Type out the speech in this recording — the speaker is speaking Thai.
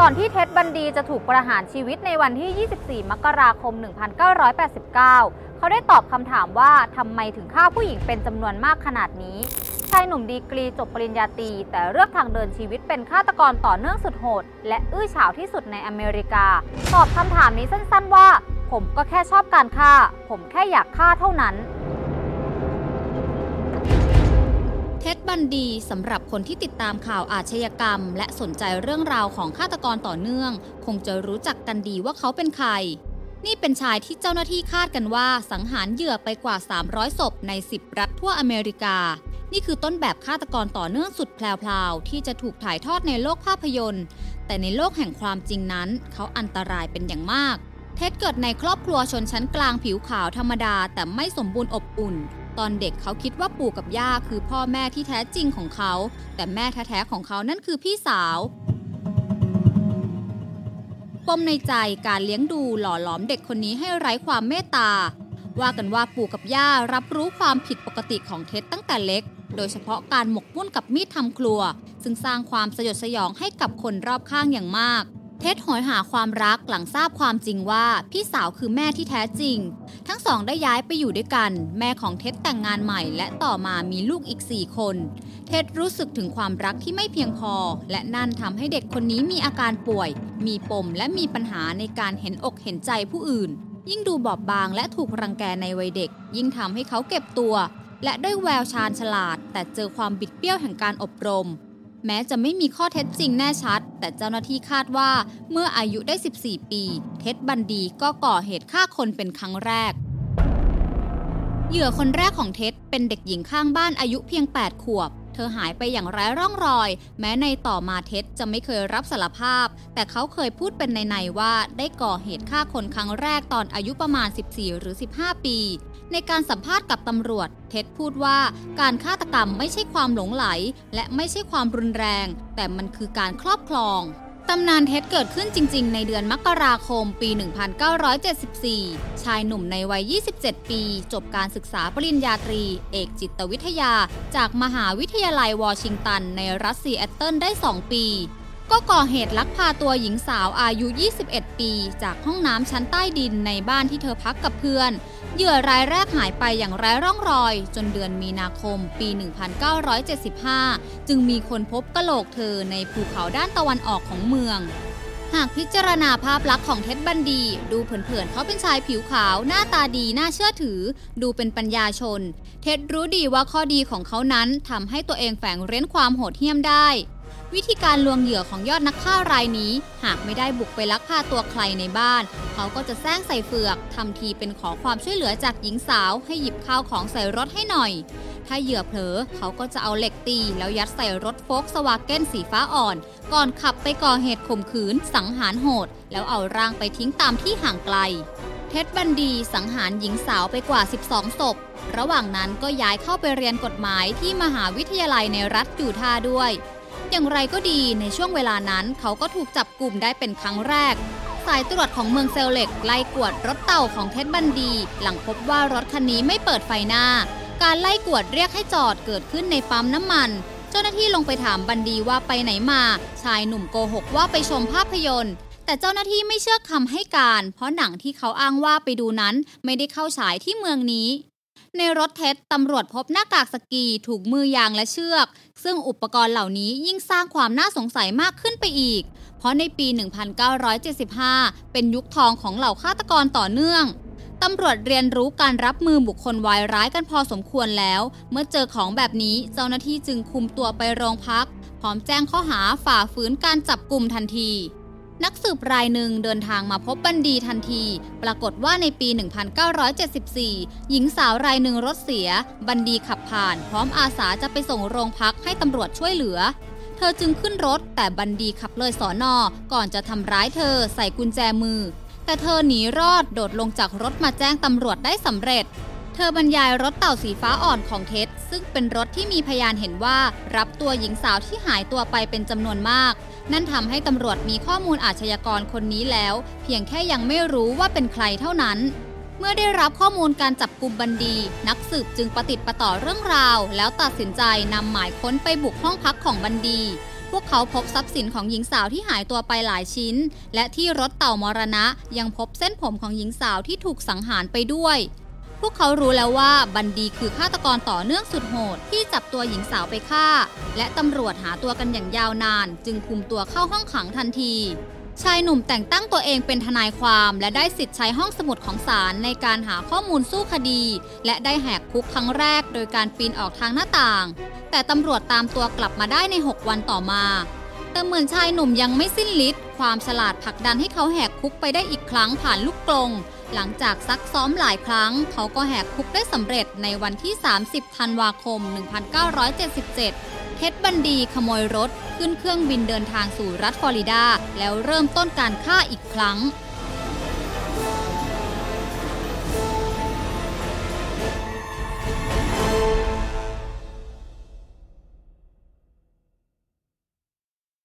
ก่อนที่เท็ดบันดีจะถูกประหารชีวิตในวันที่ 24 มกราคม 1989 เขาได้ตอบคำถามว่าทำไมถึงฆ่าผู้หญิงเป็นจำนวนมากขนาดนี้ ชายหนุ่มดีกรีจบปริญญาตรีแต่เลือกทางเดินชีวิตเป็นฆาตกรต่อเนื่องสุดโหด และอื้อฉาวที่สุดในอเมริกา ตอบคำถามนี้สั้นๆว่า ผมก็แค่ชอบการฆ่า ผมแค่อยากฆ่าเท่านั้น เท็ดบันดีสำหรับคนที่ติดตามข่าวอาชญากรรม และสนใจเรื่องราวของฆาตกรต่อเนื่อง คงจะรู้จักกันดีว่าเขาเป็นใคร นี่เป็นชายที่เจ้าหน้าที่คาดกันว่าสังหารเหยื่อไปกว่า 300 ศพใน 10 รัฐทั่วอเมริกา นี่คือต้นแบบฆาตกรต่อเนื่องสุดแพลวๆที่จะถูกถ่ายทอดในโลกภาพยนตร์ แต่ในโลกแห่งความจริงนั้น เขาอันตรายเป็นอย่างมาก เท็ดเกิดในครอบครัวชนชั้นกลางผิวขาวธรรมดา แต่ไม่สมบูรณ์อบอุ่น ตอนเด็กเขาคิดว่าปู่กับย่าคือพ่อแม่ที่แท้จริงของเขา แต่แม่แท้ๆของเขานั่นคือพี่สาวปมในใจการเลี้ยงดูหล่อหลอมเด็กคนนี้ให้ไร้ความเมตตา ว่ากันว่าปู่กับย่ารับรู้ความผิดปกติของเท็ดตั้งแต่เล็ก โดยเฉพาะการหมกมุ่นกับมีดทำครัว ซึ่งสร้างความสยดสยองให้กับคนรอบข้างอย่างมาก เท็ดหอยหาความรักหลังทราบความจริงว่าพี่สาวคือแม่ที่แท้จริง ทั้งสองได้ย้ายไปอยู่ด้วยกัน แม่ของเท็ดแต่งงานใหม่ และต่อมามีลูกอีก 4 คน เท็ดรู้สึกถึงความรักที่ไม่เพียงพอ และนั่นทำให้เด็กคนนี้มีอาการป่วย มีปมและมีปัญหาในการเห็นอกเห็นใจผู้อื่น ยิ่งดูบอบบางและถูกรังแกในวัยเด็ก ยิ่งทำให้เขาเก็บตัว และด้วยแววชาญฉลาด แต่เจอความบิดเบี้ยวแห่งการอบรม แม้จะไม่มีข้อเท็จจริงแน่ชัด แต่เจ้าหน้าที่คาดว่าเมื่ออายุได้ 14 ปี เท็ดบันดีก็ก่อเหตุฆ่าคนเป็นครั้งแรก เหยื่อคนแรกของเท็ดเป็นเด็กหญิงข้างบ้านอายุเพียง 8 ขวบ เธอหายไปอย่างไร้ร่องรอย แม้ในต่อมาเท็ดจะไม่เคยรับสารภาพ แต่เขาเคยพูดเป็นในๆว่าได้ก่อเหตุฆ่าคนครั้งแรกตอนอายุประมาณ 14 หรือ 15 ปี ในการสัมภาษณ์กับตำรวจ เท็ดพูดว่าการฆาตกรรมไม่ใช่ความหลงไหล และไม่ใช่ความรุนแรง แต่มันคือการครอบครองตำนานเท็ดเกิดขึ้นจริง ๆ ในเดือนมกราคมปี 1974 ชายหนุ่มในวัย 27 ปี จบการศึกษาปริญญาตรี เอกจิตวิทยา จากมหาวิทยาลัยวอชิงตัน ในรัฐซีแอตเทิลได้ 2 ปี ก็ก่อเหตุลักพาตัวหญิงสาวอายุ 21 ปี จากห้องน้ำชั้นใต้ดินในบ้านที่เธอพักกับเพื่อน เหยื่อรายแรกหายไปอย่างไร้ร่องรอย จนเดือนมีนาคมปี 1975 จึงมีคนพบกะโหลกเธอในภูเขาด้านตะวันออกของเมือง หากพิจารณาภาพลักษณ์ของเท็ดบันดี ดูเผินๆเขาเป็นชายผิวขาว หน้าตาดีน่าเชื่อถือ ดูเป็นปัญญาชน เท็ดรู้ดีว่าข้อดีของเขานั้นทำให้ตัวเองแฝงเร้นความโหดเหี้ยมได้ วิธีการลวงเหยื่อของยอดนักฆ่ารายนี้ หากไม่ได้บุกไปลักพาตัวใครในบ้าน เขาก็จะแซงใส่เฟือกทำทีเป็นขอความช่วยเหลือจากหญิงสาวให้หยิบข้าวของใส่รถให้หน่อย ถ้าเหยื่อเผลอเขาก็จะเอาเหล็กตี แล้วยัดใส่รถโฟกสวาเก้นสีฟ้าอ่อน ก่อนขับไปก่อเหตุข่มขืน สังหารโหด แล้วเอาร่างไปทิ้งตามที่ห่างไกลเท็ดบันดีสังหารหญิงสาวไปกว่า 12 ศพ ระหว่างนั้นก็ย้ายเข้าไปเรียนกฎหมายที่มหาวิทยาลัยในรัฐยูทาห์ด้วย อย่างไรก็ดีในช่วงเวลานั้นเขาก็ถูกจับกลุ่มได้เป็นครั้งแรก สายตรวจของเมืองเซลเล็กไล่กวดรถเต่าของเท็ดบันดี หลังพบว่ารถคันนี้ไม่เปิดไฟหน้า การไล่กวดเรียกให้จอดเกิดขึ้นในปั๊มน้ำมันเจ้าหน้าที่ลงไปถามบันดีว่าไปไหนมา ชายหนุ่มโกหกว่าไปชมภาพยนตร์ แต่เจ้าหน้าที่ไม่เชื่อคำให้การ เพราะหนังที่เขาอ้างว่าไปดูนั้นไม่ได้เข้าฉายที่เมืองนี้ ในรถเท็ดตำรวจพบหน้ากากสกีถูกมือยางและเชือก ซึ่งอุปกรณ์เหล่านี้ยิ่งสร้างความน่าสงสัยมากขึ้นไปอีก เพราะในปี 1975 เป็นยุคทองของเหล่าฆาตกรต่อเนื่องตำรวจเรียนรู้การรับมือบุคคลวายร้ายกันพอสมควรแล้ว เมื่อเจอของแบบนี้เจ้าหน้าที่จึงคุมตัวไปโรงพัก พร้อมแจ้งข้อหาฝ่าฝืนการจับกลุ่มทันที นักสืบรายหนึ่งเดินทางมาพบบันดีทันที ปรากฏว่าในปี 1974 หญิงสาวรายหนึ่งรถเสีย บันดีขับผ่าน พร้อมอาสาจะไปส่งโรงพักให้ตำรวจช่วยเหลือ เธอจึงขึ้นรถแต่บันดีขับเลยสอนอ ก่อนจะทำร้ายเธอใส่กุญแจมือ แต่เธอหนีรอดโดดลงจากรถมาแจ้งตำรวจได้สำเร็จ เธอบรรยายรถเต่าสีฟ้าอ่อนของเท็ดซึ่งเป็นรถที่มีพยานเห็นว่า รับตัวหญิงสาวที่หายตัวไปเป็นจำนวนมาก นั่นทำให้ตำรวจมีข้อมูลอาชญากรคนนี้แล้ว เพียงแค่ยังไม่รู้ว่าเป็นใครเท่านั้น เมื่อได้รับข้อมูลการจับกลุ่มบันดี นักสืบจึงประติดประต่อเรื่องราว แล้วตัดสินใจนำหมายค้นไปบุกห้องพักของบันดีพวกเขาพบทรัพย์สินของหญิงสาวที่หายตัวไปหลายชิ้น และที่รถเต่ามรณะยังพบเส้นผมของหญิงสาวที่ถูกสังหารไปด้วย วกเขารู้แล้วว่าบันดีคือฆาตกรต่อเนื่องสุดโหด ที่จับตัวหญิงสาวไปฆ่า และตำรวจหาตัวกันอย่างยาวนาน จึงคุมตัวเข้าห้องขังทันที ชายหนุ่มแต่งตั้งตัวเองเป็นทนายความและได้สิทธิ์ใช้ห้องสมุดของศาลในการหาข้อมูลสู้คดี และได้แหกคุกครั้งแรกโดยการปีนออกทางหน้าต่าง แต่ตำรวจตามตัวกลับมาได้ใน 6 วันต่อมาแต่เหมือนชายหนุ่มยังไม่สิ้นฤทธิ์ความฉลาดผลักดันให้เขาแหกคุกไปได้อีกครั้งผ่านลูกกลง หลังจากซักซ้อมหลายครั้ง เขาก็แหกคุกได้สำเร็จในวันที่ 30 ธันวาคม 1977 เท็ดบันดีขโมยรถ ขึ้นเครื่องบินเดินทางสู่รัฐฟลอริดา แล้วเริ่มต้นการฆ่าอีกครั้ง